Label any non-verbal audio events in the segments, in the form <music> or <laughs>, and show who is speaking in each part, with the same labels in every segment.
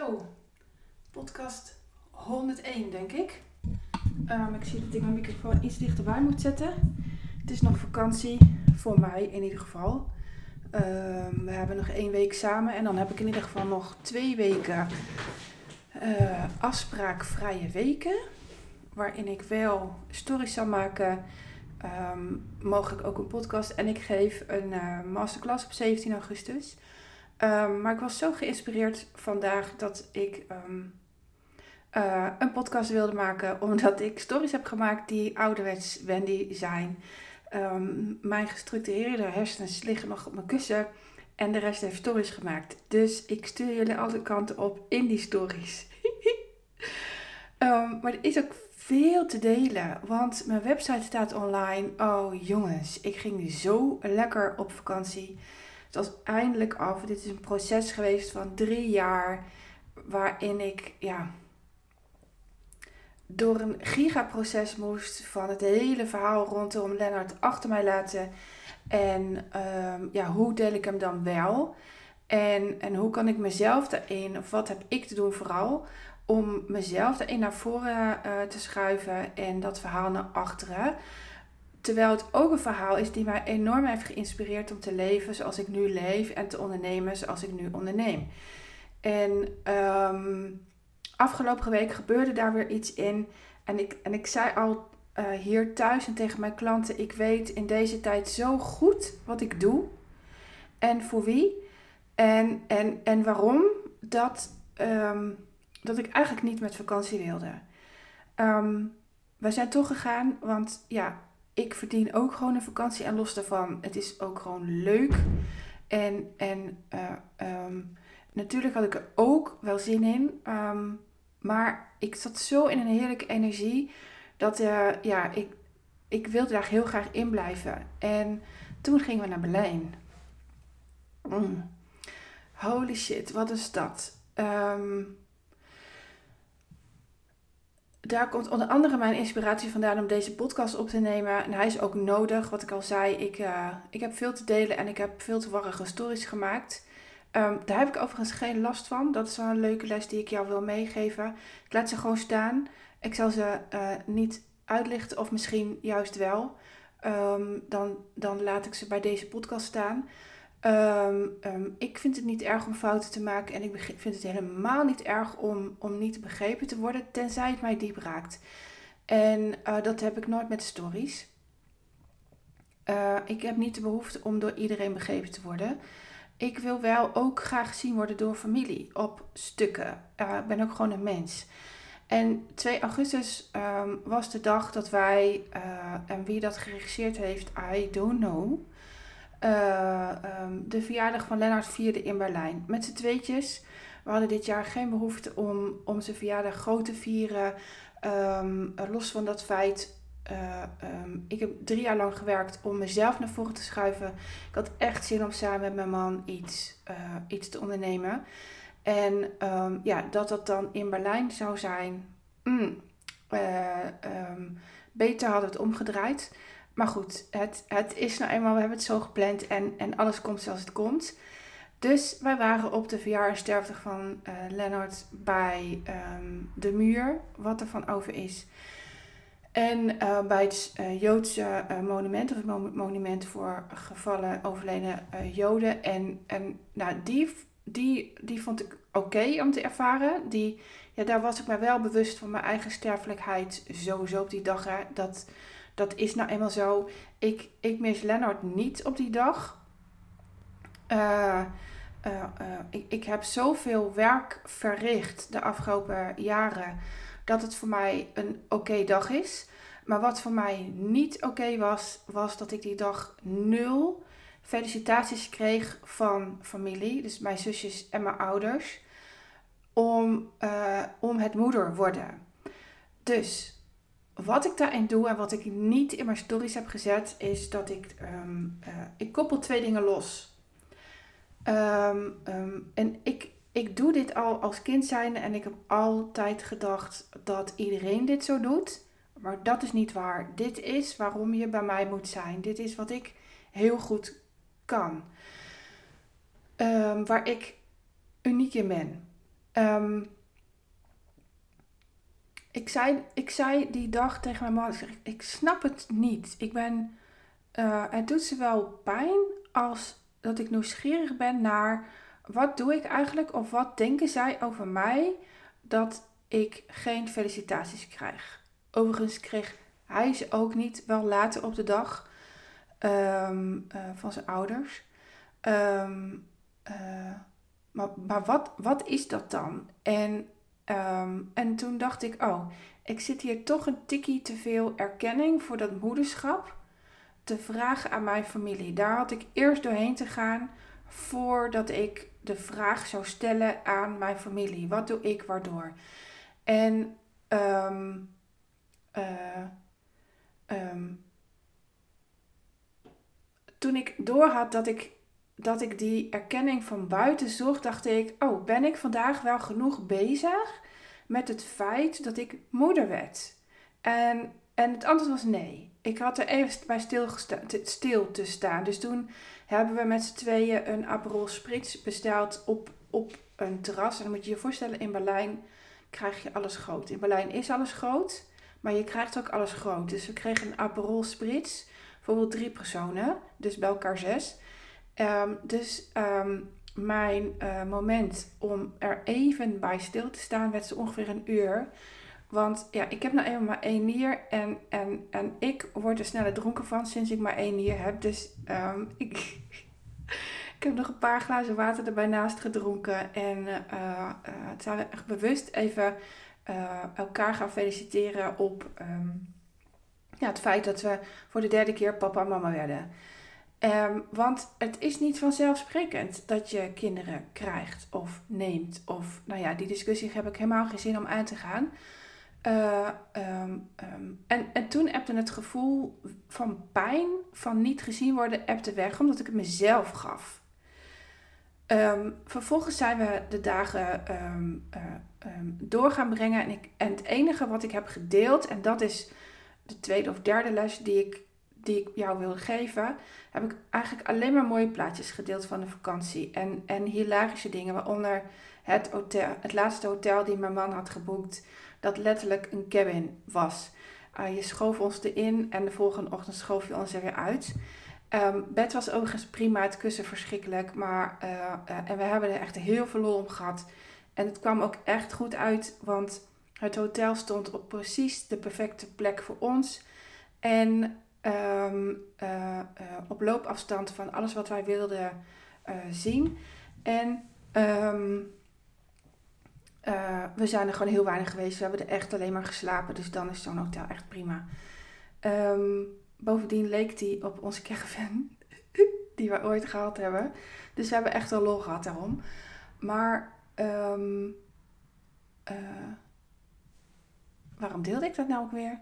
Speaker 1: Zo, podcast 101 denk ik. Ehm, ik zie dat ik mijn microfoon iets dichterbij moet zetten. Het is nog vakantie, voor mij in ieder geval. Ehm, we hebben nog één week samen en dan heb ik in ieder geval nog twee weken uh, afspraakvrije weken. Waarin ik wel stories zal maken, ehm, mogelijk ook een podcast. En ik geef een uh, masterclass op 17 augustus. Um, maar ik was zo geïnspireerd vandaag dat ik um, uh, een podcast wilde maken. <laughs> Omdat ik stories heb gemaakt die ouderwets Wendy zijn. Um, mijn gestructureerde hersens liggen nog op mijn kussen. En de rest heeft stories gemaakt. Dus ik stuur jullie alle kanten op in die stories. <laughs> maar er is ook veel te delen. Want mijn website staat online. Oh jongens, ik ging zo lekker op vakantie. Het was eindelijk af. Dit is een proces geweest van drie jaar. Waarin ik ja, door een gigaproces moest van het hele verhaal rondom Lennart achter mij laten. En um, ja, hoe deel ik hem dan wel? En, en hoe kan ik mezelf daarin, of wat heb ik te doen vooral, om mezelf daarin naar voren uh, te schuiven en dat verhaal naar achteren. Terwijl het ook een verhaal is die mij enorm heeft geïnspireerd om te leven zoals ik nu leef en te ondernemen zoals ik nu onderneem. En um, afgelopen week gebeurde daar weer iets in. En ik, en ik zei al uh, hier thuis en tegen mijn klanten: ik weet in deze tijd zo goed wat ik doe en voor wie en, en, en waarom dat, um, dat ik eigenlijk niet met vakantie wilde. Um, we zijn toch gegaan, want ja, ik verdien ook gewoon een vakantie en los daarvan, het is ook gewoon leuk. En, en uh, um, natuurlijk had ik er ook wel zin in. Um, maar ik zat zo in een heerlijke energie dat uh, ja, ik, ik wilde daar heel graag in blijven. En toen gingen we naar Berlijn. Mm. Holy shit, wat een stad. Um, daar komt onder andere mijn inspiratie vandaan om deze podcast op te nemen. En hij is ook nodig, wat ik al zei. Ik, uh, ik heb veel te delen en ik heb veel te warrige stories gemaakt. Um, daar heb ik overigens geen last van. Dat is wel een leuke les die ik jou wil meegeven. Ik laat ze gewoon staan. Ik zal ze uh, niet uitlichten of misschien juist wel. Um, dan, dan laat ik ze bij deze podcast staan. Um, um, ik vind het niet erg om fouten te maken en ik vind het helemaal niet erg om, om niet begrepen te worden, tenzij het mij diep raakt. En uh, dat heb ik nooit met stories. Uh, ik heb niet de behoefte om door iedereen begrepen te worden. Ik wil wel ook graag gezien worden door familie op stukken. Uh, ik ben ook gewoon een mens. En 2 augustus um, was de dag dat wij, en wie dat geregisseerd heeft, I don't know uh, um, de verjaardag van Lennart vierde in Berlijn. Met z'n tweetjes. We hadden dit jaar geen behoefte om, om zijn verjaardag groot te vieren. Um, los van dat feit. Uh, um, ik heb drie jaar lang gewerkt om mezelf naar voren te schuiven. Ik had echt zin om samen met mijn man iets, uh, iets te ondernemen. En ja, dat dat dan in Berlijn zou zijn. Mm, beter hadden we het omgedraaid. Maar goed, het, het is nou eenmaal, we hebben het zo gepland en, en alles komt zoals het komt. Dus wij waren op de verjaarsterfte van uh, Lennart bij um, de muur, wat er van over is. En uh, bij het uh, Joodse monument, of het monument voor gevallen overleden Joden. En, en nou, die, die, die vond ik oké om te ervaren. Die, ja, daar was ik me wel bewust van mijn eigen sterfelijkheid sowieso op die dag. Dat dat is nou eenmaal zo. Ik, ik mis Lennart niet op die dag. Uh, uh, uh, ik, ik heb zoveel werk verricht de afgelopen jaren dat het voor mij een oké dag is. Maar wat voor mij niet oké was, was dat ik die dag nul felicitaties kreeg van familie, dus mijn zusjes en mijn ouders, om, om het moeder worden. Dus wat ik daarin doe en wat ik niet in mijn stories heb gezet, is dat ik, um, uh, ik koppel twee dingen los. Um, um, en ik, ik doe dit al als kind zijnde en ik heb altijd gedacht dat iedereen dit zo doet. Maar dat is niet waar. Dit is waarom je bij mij moet zijn. Dit is wat ik heel goed kan. waar ik uniek in ben. Ik, zei, ik zei die dag tegen mijn man, ik, zeg, ik snap het niet. Ik ben, uh, het doet ze wel pijn als dat ik nieuwsgierig ben naar wat doe ik eigenlijk of wat denken zij over mij dat ik geen felicitaties krijg. Overigens kreeg hij ze ook niet, wel later op de dag ehm, eh, van zijn ouders. Ehm, eh, maar maar wat, wat is dat dan? En, ehm, en toen dacht ik, oh, ik zit hier toch een tikkie te veel erkenning voor dat moederschap te vragen aan mijn familie. Daar had ik eerst doorheen te gaan voordat ik de vraag zou stellen aan mijn familie. Wat doe ik waardoor? En um, toen ik doorhad dat ik, dat ik die erkenning van buiten zocht, dacht ik: Oh, ben ik vandaag wel genoeg bezig met het feit dat ik moeder werd? En, en het antwoord was nee. Ik had er even bij stil, stil te staan. Dus toen hebben we met z'n tweeën een Aperol Spritz besteld op, op een terras. En dan moet je je voorstellen, in Berlijn krijg je alles groot. In Berlijn is alles groot, maar je krijgt ook alles groot. Dus we kregen een Aperol Spritz, bijvoorbeeld drie personen, dus bij elkaar zes. Um, dus um, mijn uh, moment om er even bij stil te staan werd zo ongeveer een uur. Want ja, ik heb nou eenmaal maar één nier en, en, en ik word er sneller dronken van sinds ik maar één nier heb. Dus um, <laughs> ik, ik heb nog een paar glazen water erbij naast gedronken. En uh, uh, het we echt bewust even elkaar gaan feliciteren op ja, het feit dat we voor de derde keer papa en mama werden. Um, want het is niet vanzelfsprekend dat je kinderen krijgt of neemt. Of nou ja, die discussie heb ik helemaal geen zin om aan te gaan. Uh, um, um, en, en toen ebde het gevoel van pijn, van niet gezien worden, ebde weg, omdat ik het mezelf gaf. Vervolgens zijn we de dagen uh, door gaan brengen. En, ik, en het enige wat ik heb gedeeld, en dat is de tweede of derde les die ik, die ik jou wil geven, heb ik eigenlijk alleen maar mooie plaatjes gedeeld van de vakantie. En, en hilarische dingen, waaronder het, hotel, het laatste hotel die mijn man had geboekt dat letterlijk een cabin was. Uh, je schoof ons erin en de volgende ochtend schoof je ons er weer uit. Um, bed was overigens prima, het kussen verschrikkelijk. Maar, uh, uh, en we hebben er echt heel veel lol om gehad. En het kwam ook echt goed uit, want het hotel stond op precies de perfecte plek voor ons. En um, op loopafstand van alles wat wij wilden zien. En uh, we zijn er gewoon heel weinig geweest. We hebben er echt alleen maar geslapen. Dus dan is zo'n hotel echt prima. Um, bovendien leek die op onze caravan. <laughs> die we ooit gehad hebben. Dus we hebben echt wel lol gehad daarom. Maar... Waarom deelde ik dat nou ook weer?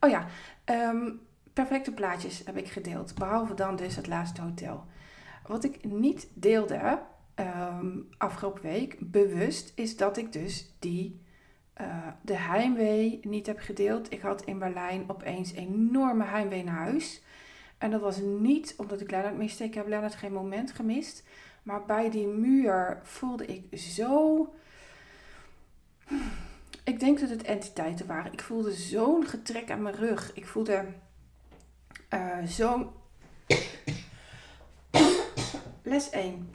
Speaker 1: Oh ja, um, perfecte plaatjes heb ik gedeeld. Behalve dan dus het laatste hotel. Wat ik niet deelde um, afgelopen week bewust is dat ik dus die uh, de heimwee niet heb gedeeld. Ik had in Berlijn opeens enorme heimwee naar huis. En dat was niet omdat ik Lennart miste. Ik heb Lennart geen moment gemist. Maar bij die muur voelde ik zo. Ik denk dat het entiteiten waren. Ik voelde zo'n getrek aan mijn rug. Ik voelde uh, zo'n. Les 1.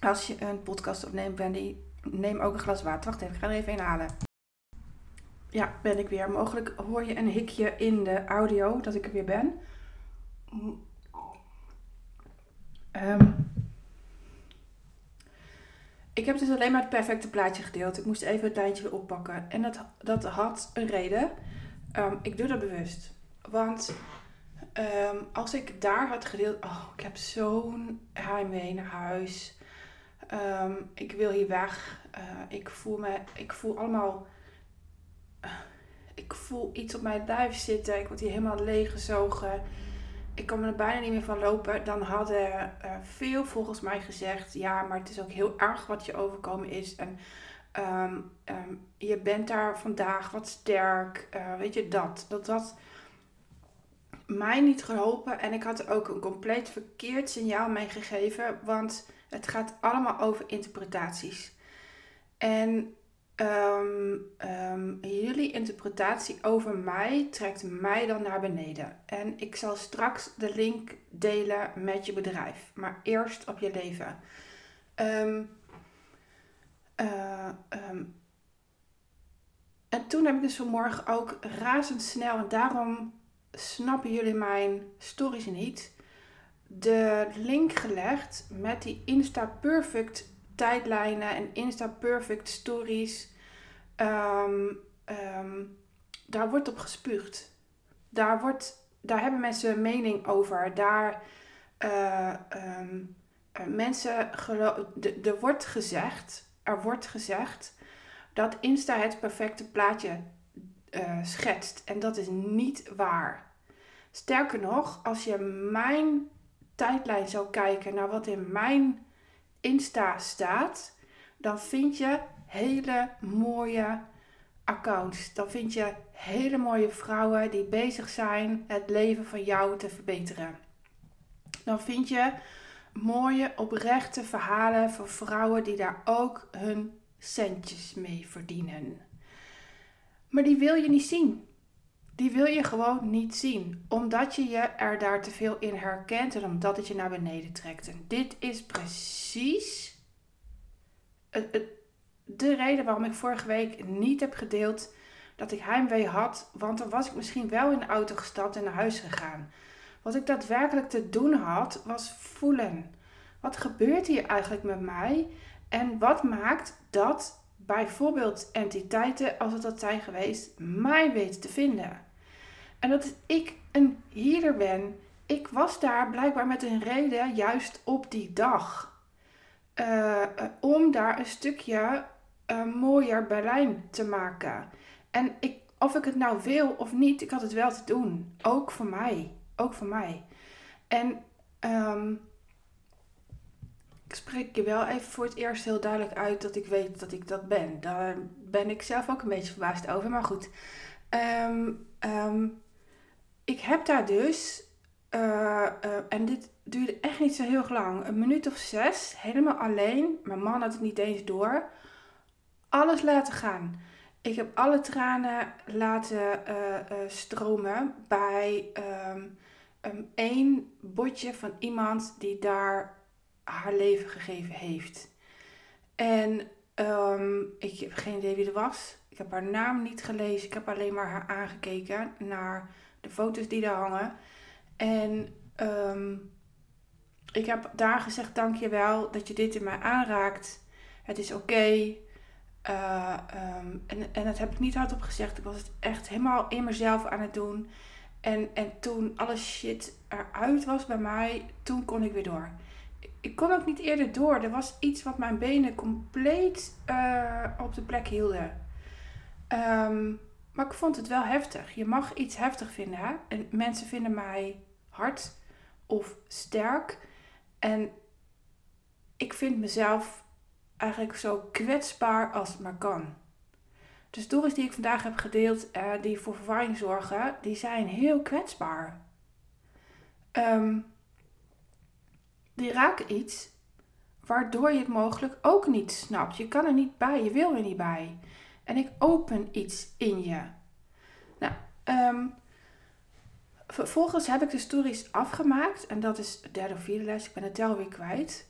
Speaker 1: Als je een podcast opneemt, Wendy, neem ook een glas water. Wacht even, ik ga er even een halen. Ja, ben ik weer. Mogelijk hoor je een hikje in de audio dat ik er weer ben. Um, ik heb dus alleen maar het perfecte plaatje gedeeld. Ik moest even het lijntje weer oppakken. En dat, dat had een reden. Um, ik doe dat bewust. Want um, als ik daar had gedeeld... Oh, ik heb zo'n heimwee naar huis. Um, ik wil hier weg. Uh, ik voel me, ik voel allemaal, uh, ik voel iets op mijn lijf zitten. Ik word hier helemaal leeggezogen. Ik kan er bijna niet meer van lopen. Dan hadden uh, veel volgens mij gezegd, ja, maar het is ook heel erg wat je overkomen is. En um, je bent daar vandaag wat sterk. weet je, dat. Dat dat mij niet geholpen. En ik had ook een compleet verkeerd signaal meegegeven. Want het gaat allemaal over interpretaties. En ehm, ehm, jullie interpretatie over mij trekt mij dan naar beneden. En ik zal straks de link delen met je bedrijf. Maar eerst op je leven. Um, en toen heb ik dus vanmorgen ook razendsnel, en daarom snappen jullie mijn stories niet, de link gelegd met die Insta Perfect tijdlijnen en Insta Perfect stories. Ehm, ehm, daar wordt op gespuugd. Daar, wordt, daar hebben mensen een mening over. Daar uh, um, mensen Er wordt gezegd, er wordt gezegd dat Insta het perfecte plaatje uh, schetst. En dat is niet waar. Sterker nog, als je mijn tijdlijn zou kijken naar wat in mijn Insta staat, dan vind je hele mooie accounts. Dan vind je hele mooie vrouwen die bezig zijn het leven van jou te verbeteren. Dan vind je mooie, oprechte verhalen van vrouwen die daar ook hun centjes mee verdienen. Maar die wil je niet zien. Die wil je gewoon niet zien, omdat je je er daar te veel in herkent en omdat het je naar beneden trekt. En dit is precies de reden waarom ik vorige week niet heb gedeeld dat ik heimwee had, want dan was ik misschien wel in de auto gestapt en naar huis gegaan. Wat ik daadwerkelijk te doen had, was voelen. Wat gebeurt hier eigenlijk met mij? En wat maakt dat bijvoorbeeld entiteiten, als het dat zijn geweest, mij weten te vinden? En dat ik een healer ben. Ik was daar blijkbaar met een reden juist op die dag. Uh, om daar een stukje uh, mooier Berlijn te maken. En ik, of ik het nou wil of niet, ik had het wel te doen. Ook voor mij. Ook voor mij. En um, ik spreek je wel even voor het eerst heel duidelijk uit dat ik weet dat ik dat ben. Daar ben ik zelf ook een beetje verbaasd over. Maar goed. Um, um, ik heb daar dus, uh, uh, en dit duurde echt niet zo heel lang, een minuut of zes, helemaal alleen. Mijn man had het niet eens door. Alles laten gaan. Ik heb alle tranen laten uh, stromen bij um, één botje van iemand die daar haar leven gegeven heeft. En um, ik heb geen idee wie er was. Ik heb haar naam niet gelezen. Ik heb alleen maar haar aangekeken naar de foto's die daar hangen. En um, ik heb daar gezegd: Dankjewel dat je dit in mij aanraakt. Het is oké. Uh, um, en, en dat heb ik niet hardop gezegd. Ik was het echt helemaal in mezelf aan het doen. En, en toen alle shit eruit was bij mij, toen kon ik weer door. Ik kon ook niet eerder door. Er was iets wat mijn benen compleet uh, op de plek hielden. Um, maar ik vond het wel heftig. Je mag iets heftig vinden. Hè? En mensen vinden mij hard of sterk. En ik vind mezelf eigenlijk zo kwetsbaar als het maar kan. De stories die ik vandaag heb gedeeld, uh, die voor verwarring zorgen, die zijn heel kwetsbaar. Um, die raken iets waardoor je het mogelijk ook niet snapt. Je kan er niet bij, je wil er niet bij en ik open iets in je. Nou, um, vervolgens heb ik de stories afgemaakt en dat is de derde of vierde les, ik ben het tel weer kwijt.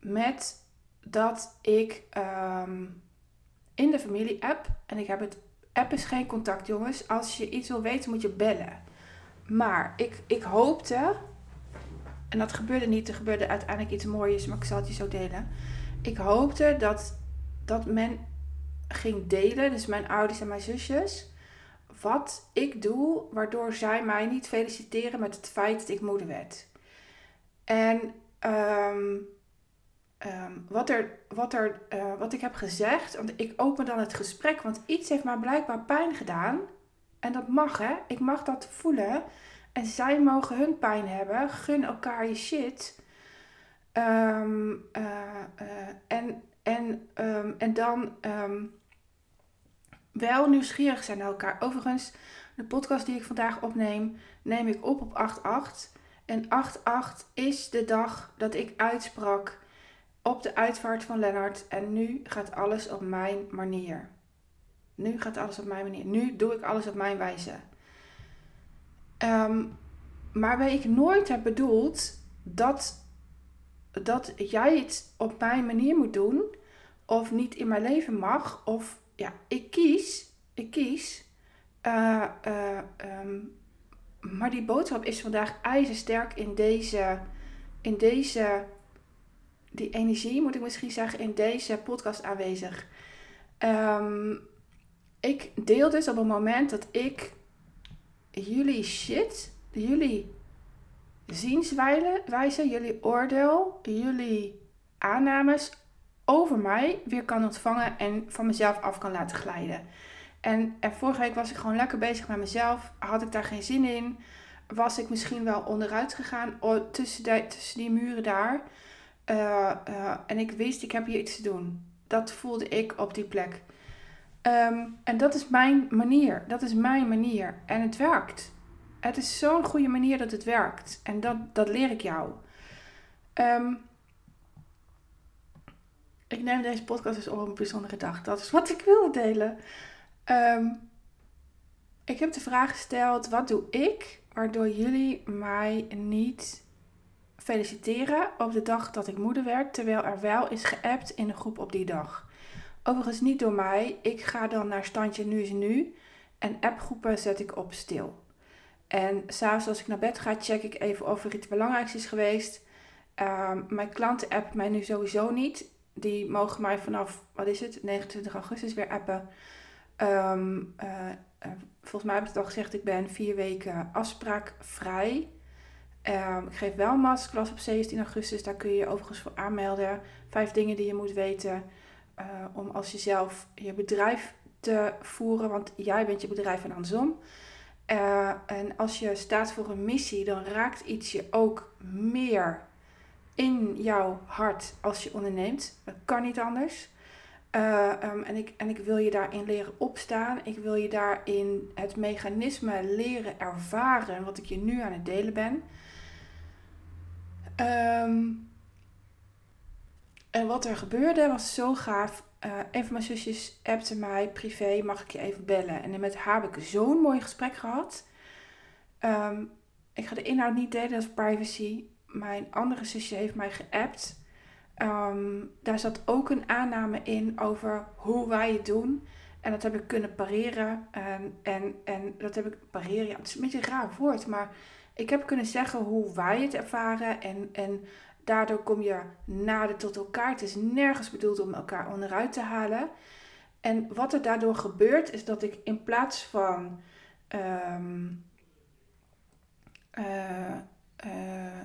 Speaker 1: Met dat ik um, in de familie-app, en ik heb het, app is geen contact jongens, als je iets wil weten moet je bellen. Maar ik, ik hoopte, en dat gebeurde niet, er gebeurde uiteindelijk iets moois, maar ik zal het je zo delen. Ik hoopte dat, dat men ging delen, dus mijn ouders en mijn zusjes, wat ik doe, waardoor zij mij niet feliciteren met het feit dat ik moeder werd. En um, um, wat, er, wat, er, uh, wat ik heb gezegd, want ik open dan het gesprek, want iets heeft mij blijkbaar pijn gedaan. En dat mag hè, ik mag dat voelen. En zij mogen hun pijn hebben. Gun elkaar je shit. Um, uh, uh, en, en, um, en dan um, wel nieuwsgierig zijn naar elkaar. Overigens, de podcast die ik vandaag opneem, neem ik op op 8-8. En 8-8 is de dag dat ik uitsprak op de uitvaart van Lennart en nu gaat alles op mijn manier. Nu gaat alles op mijn manier. Nu doe ik alles op mijn wijze. Um, maar waar ik nooit heb bedoeld dat, dat jij het op mijn manier moet doen, of niet in mijn leven mag, of ja, ik kies, ik kies. Uh, uh, um, maar die boodschap is vandaag ijzersterk in deze, in deze, die energie moet ik misschien zeggen, in deze podcast aanwezig. Um, ik deel dus op het moment dat ik jullie shit, jullie zienswijze, jullie oordeel, jullie aannames over mij weer kan ontvangen en van mezelf af kan laten glijden. En, vorige week was ik gewoon lekker bezig met mezelf. Had ik daar geen zin in. Was ik misschien wel onderuit gegaan tussen, tussen die muren daar. Uh, uh, en ik wist, ik heb hier iets te doen. Dat voelde ik op die plek. Um, en dat is mijn manier. Dat is mijn manier. En het werkt. Het is zo'n goede manier dat het werkt. En dat, dat leer ik jou. Um, ik neem deze podcast dus op een bijzondere dag. Dat is wat ik wilde delen. Um, ik heb de vraag gesteld: wat doe ik waardoor jullie mij niet feliciteren op de dag dat ik moeder werd, terwijl er wel is geappt in de groep op die dag? Overigens niet door mij. Ik ga dan naar standje nu is nu en appgroepen zet ik op stil. En s'avonds als ik naar bed ga, check ik even of er iets belangrijks is geweest. Um, mijn klanten appen mij nu sowieso niet. Die mogen mij vanaf, wat is het, 29 augustus weer appen. Um, uh, volgens mij heb ik het al gezegd, ik ben vier weken afspraakvrij. Um, ik geef wel een op 17 augustus. Daar kun je je overigens voor aanmelden. Vijf dingen die je moet weten uh, om als jezelf je bedrijf te voeren. Want jij bent je bedrijf en andersom. Uh, en als je staat voor een missie, dan raakt iets je ook meer in jouw hart als je onderneemt. Dat kan niet anders. Uh, um, en, ik, en ik wil je daarin leren opstaan. Ik wil je daarin het mechanisme leren ervaren wat ik je nu aan het delen ben. Um, en wat er gebeurde was zo gaaf. Uh, een van mijn zusjes appte mij privé, mag ik je even bellen? En met haar heb ik zo'n mooi gesprek gehad. Um, ik ga de inhoud niet delen, dat is privacy. Mijn andere zusje heeft mij geappt. Um, daar zat ook een aanname in over hoe wij het doen. En dat heb ik kunnen pareren. En, en, en dat heb ik pareren, het is een beetje een raar woord, maar ik heb kunnen zeggen hoe wij het ervaren en, en Daardoor kom je nader tot elkaar. Het is nergens bedoeld om elkaar onderuit te halen. En wat er daardoor gebeurt, is dat ik in plaats van um, uh, uh,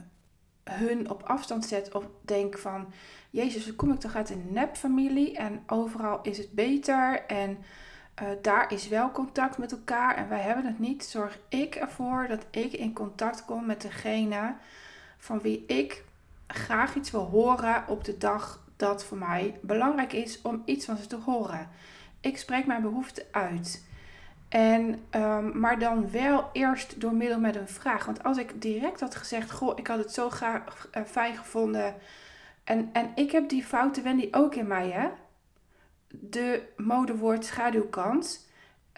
Speaker 1: hun op afstand zet of denk van, Jezus, kom ik toch uit een nepfamilie en overal is het beter en uh, daar is wel contact met elkaar en wij hebben het niet, zorg ik ervoor dat ik in contact kom met degene van wie ik graag iets wil horen op de dag dat voor mij belangrijk is om iets van ze te horen. Ik spreek mijn behoefte uit. En, um, maar dan wel eerst door middel met een vraag. Want als ik direct had gezegd: Goh, ik had het zo graag uh, fijn gevonden. En, en ik heb die foute Wendy ook in mij, hè? De modewoord schaduwkant.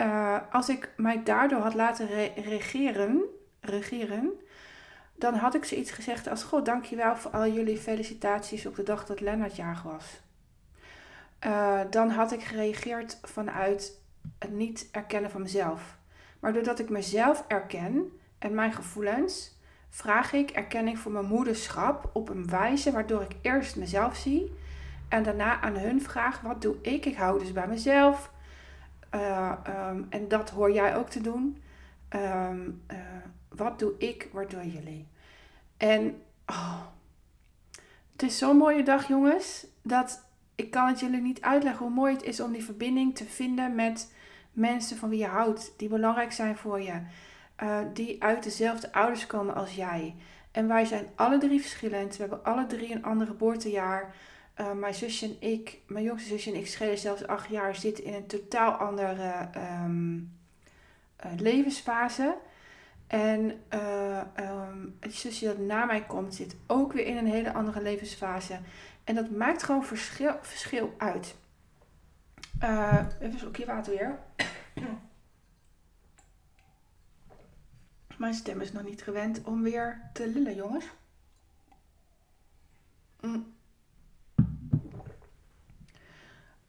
Speaker 1: Uh, als ik mij daardoor had laten re regeren, regeren, dan had ik zoiets gezegd als: God, dankjewel voor al jullie felicitaties op de dag dat Lennart jarig was. Uh, dan had ik gereageerd vanuit het niet erkennen van mezelf. Maar doordat ik mezelf erken en mijn gevoelens, vraag ik erkenning voor mijn moederschap op een wijze waardoor ik eerst mezelf zie en daarna aan hun vraag: wat doe ik? Ik hou dus bij mezelf. Uh, um, en dat hoor jij ook te doen. Um, uh, wat doe ik waardoor jullie? En oh, het is zo'n mooie dag, jongens. Dat ik kan het jullie niet uitleggen hoe mooi het is om die verbinding te vinden met mensen van wie je houdt, die belangrijk zijn voor je, uh, die uit dezelfde ouders komen als jij. En wij zijn alle drie verschillend. We hebben alle drie een ander geboortejaar. Uh, mijn zusje en ik, mijn jongste zusje en ik schelen zelfs acht jaar, zitten in een totaal andere um, uh, levensfase. En uh, um, het zusje dat na mij komt, zit ook weer in een hele andere levensfase. En dat maakt gewoon verschil, verschil uit. Uh, even een slokje water weer. Mijn stem is nog niet gewend om weer te lillen, jongens. Mm.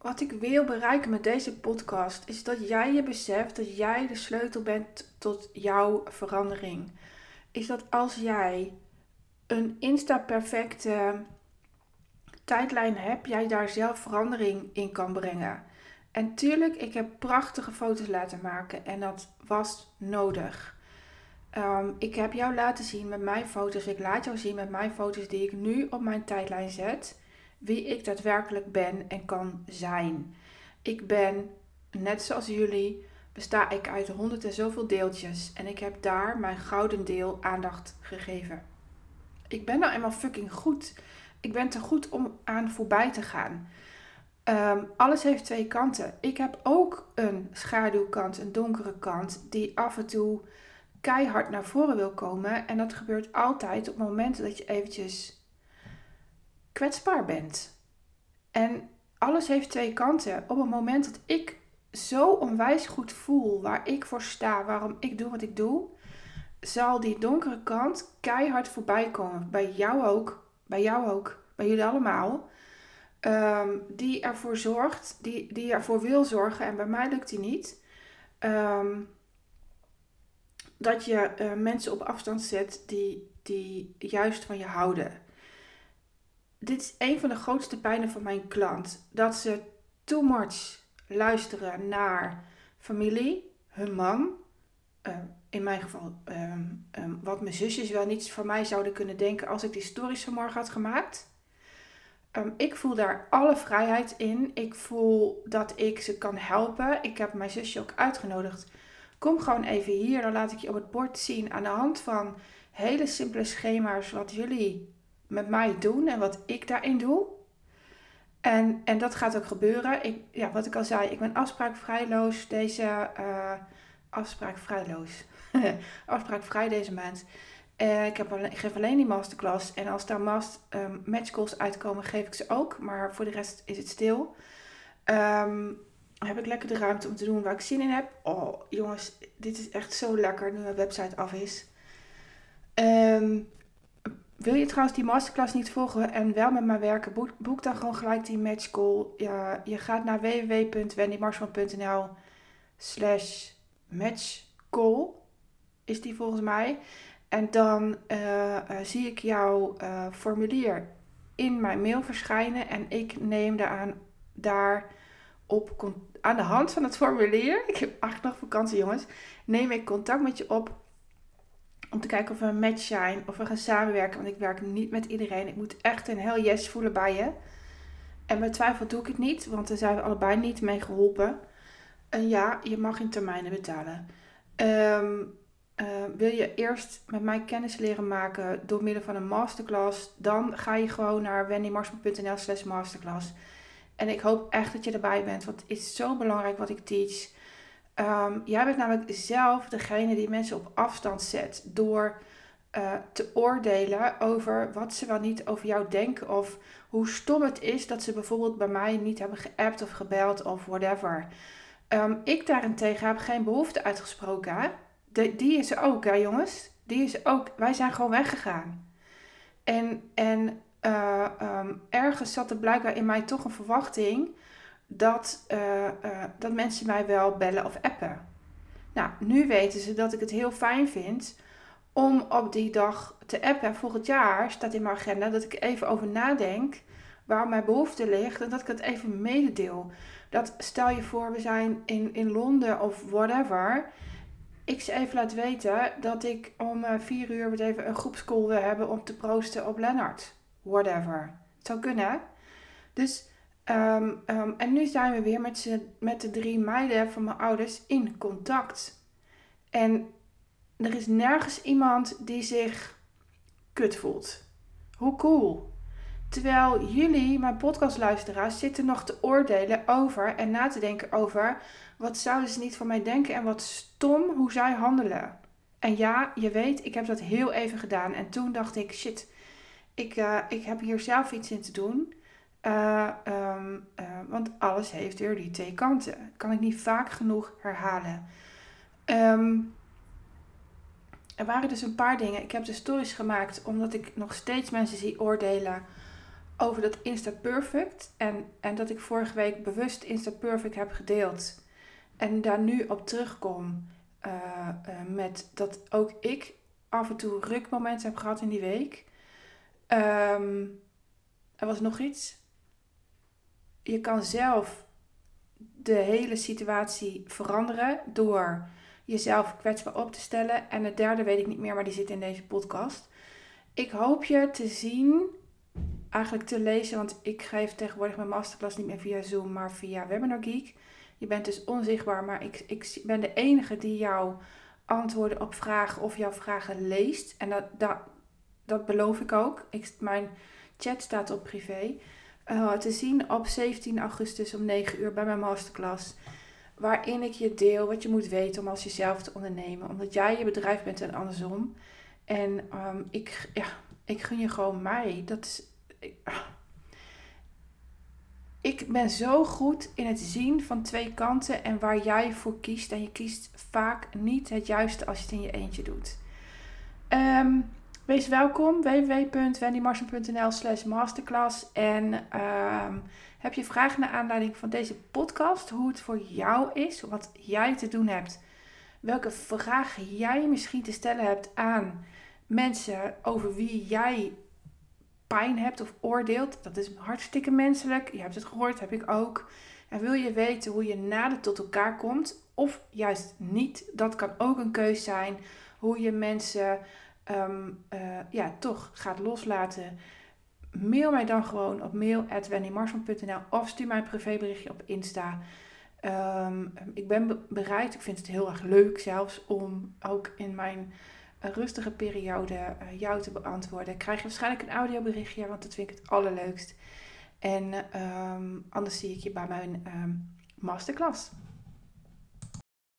Speaker 1: Wat ik wil bereiken met deze podcast is dat jij je beseft dat jij de sleutel bent tot jouw verandering. Is dat als jij een insta-perfecte tijdlijn hebt, jij daar zelf verandering in kan brengen. En tuurlijk, ik heb prachtige foto's laten maken en dat was nodig. Ehm, ik heb jou laten zien met mijn foto's, ik laat jou zien met mijn foto's die ik nu op mijn tijdlijn zet, wie ik daadwerkelijk ben en kan zijn. Ik ben, net zoals jullie, besta ik uit honderd en zoveel deeltjes en ik heb daar mijn gouden deel aandacht gegeven. Ik ben nou eenmaal fucking goed. Ik ben te goed om aan voorbij te gaan. Um, alles heeft twee kanten. Ik heb ook een schaduwkant, een donkere kant, die af en toe keihard naar voren wil komen. En dat gebeurt altijd op momenten dat je eventjes kwetsbaar bent. En alles heeft twee kanten. Op het moment dat ik zo onwijs goed voel waar ik voor sta, waarom ik doe wat ik doe, zal die donkere kant keihard voorbij komen. Bij jou ook, bij jou ook, bij jullie allemaal. Um, die ervoor zorgt, die, die ervoor wil zorgen, en bij mij lukt die niet, um, dat je uh, mensen op afstand zet die, die juist van je houden. Dit is een van de grootste pijnen van mijn klant. Dat ze too much luisteren naar familie, hun man, uh, in mijn geval um, wat mijn zusjes wel niet van mij zouden kunnen denken als ik die stories vanmorgen had gemaakt. Ik voel daar alle vrijheid in. Ik voel dat ik ze kan helpen. Ik heb mijn zusje ook uitgenodigd. Kom gewoon even hier, dan laat ik je op het bord zien aan de hand van hele simpele schema's wat jullie met mij doen en wat ik daarin doe. En, en dat gaat ook gebeuren. Ik, ja, wat ik al zei, ik ben afspraakvrijloos deze uh, afspraakvrijloos. <laughs> afspraakvrij deze maand. Uh, ik, heb alleen, geef alleen die masterclass. En als daar mast, um, match calls uitkomen, geef ik ze ook. Maar voor de rest is het stil. Um, heb ik lekker de ruimte om te doen waar ik zin in heb. Oh, jongens, dit is echt zo lekker nu mijn website af is. Um, wil je trouwens die masterclass niet volgen en wel met mij werken, boek, dan gewoon gelijk die match call. Ja, je gaat naar www.wendymarsman.nl slash matchcall. Is die volgens mij. En dan uh, uh, zie ik jouw uh, formulier in mijn mail verschijnen. En ik neem daaraan, daar op, aan de hand van het formulier. <laughs> Ik heb echt nog vakantie, jongens. Neem ik contact met je op. Om te kijken of we een match zijn. Of we gaan samenwerken. Want ik werk niet met iedereen. Ik moet echt een heel yes voelen bij je. En bij twijfel doe ik het niet. Want daar zijn we allebei niet mee geholpen. En ja, je mag in termijnen betalen. Um, uh, wil je eerst met mij kennis leren maken door middel van een masterclass, dan ga je gewoon naar wendymarsman.nl slash masterclass. En ik hoop echt dat je erbij bent, want het is zo belangrijk wat ik teach. Um, jij bent namelijk zelf degene die mensen op afstand zet door uh, te oordelen over wat ze wel niet over jou denken. Of hoe stom het is dat ze bijvoorbeeld bij mij niet hebben geappt of gebeld of whatever. Um, ik daarentegen heb geen behoefte uitgesproken. Die is er ook, hè jongens. Die is ook. Wij zijn gewoon weggegaan. En, en uh, um, ergens zat er blijkbaar in mij toch een verwachting dat, uh, uh, dat mensen mij wel bellen of appen. Nou, nu weten ze dat ik het heel fijn vind om op die dag te appen. Volgend jaar staat in mijn agenda dat ik even over nadenk waar mijn behoefte ligt en dat ik het even mededeel. Dat stel je voor, we zijn in, in Londen of whatever ik ze even laat weten dat ik om uh, vier uur weer even een groepscall wil hebben om te proosten op Lennart. Whatever. Het zou kunnen. Dus, um, um, en nu zijn we weer met, met de drie meiden van mijn ouders in contact. En er is nergens iemand die zich kut voelt. Hoe cool. Terwijl jullie, mijn podcastluisteraars, zitten nog te oordelen over en na te denken over wat zouden ze niet van mij denken en wat stom hoe zij handelen. En ja, je weet, ik heb dat heel even gedaan. En toen dacht ik, shit, ik, uh, ik heb hier zelf iets in te doen. Uh, um, uh, want alles heeft weer die twee kanten. Kan ik niet vaak genoeg herhalen. Um, er waren dus een paar dingen. Ik heb de stories gemaakt omdat ik nog steeds mensen zie oordelen over dat Insta Perfect. En, en dat ik vorige week bewust Insta Perfect heb gedeeld. En daar nu op terugkom uh, met dat ook ik af en toe rukmomenten heb gehad in die week. Um, er was nog iets. Je kan zelf de hele situatie veranderen door jezelf kwetsbaar op te stellen. En het derde weet ik niet meer, maar die zit in deze podcast. Ik hoop je te zien, eigenlijk te lezen, want ik geef tegenwoordig mijn masterclass niet meer via Zoom, maar via Webinar Geek. Je bent dus onzichtbaar, maar ik, ik ben de enige die jouw antwoorden op vragen of jouw vragen leest. En dat, dat, dat beloof ik ook. Ik, mijn chat staat op privé. Uh, te zien op 17 augustus om 9 uur bij mijn masterclass. Waarin ik je deel wat je moet weten om als jezelf te ondernemen. Omdat jij je bedrijf bent en andersom. En um, ik, ja, ik gun je gewoon mij. Dat is. Ik, ah. ik ben zo goed in het zien van twee kanten en waar jij voor kiest. En je kiest vaak niet het juiste als je het in je eentje doet. Um, Wees welkom, www.wendymarsen.nl slash masterclass. En um, heb je vragen naar aanleiding van deze podcast, hoe het voor jou is, wat jij te doen hebt, welke vragen jij misschien te stellen hebt aan mensen over wie jij pijn hebt of oordeelt. Dat is hartstikke menselijk, je hebt het gehoord, heb ik ook. En wil je weten hoe je nader tot elkaar komt, of juist niet, dat kan ook een keus zijn. Hoe je mensen um, uh, ja, toch gaat loslaten, mail mij dan gewoon op mail.wendymarsman.nl of stuur mij een privéberichtje op Insta. Um, ik ben bereid, ik vind het heel erg leuk zelfs, om ook in mijn rustige periode uh, jou te beantwoorden. Krijg je waarschijnlijk een audioberichtje, want dat vind ik het allerleukst. En um, anders zie ik je bij mijn masterclass.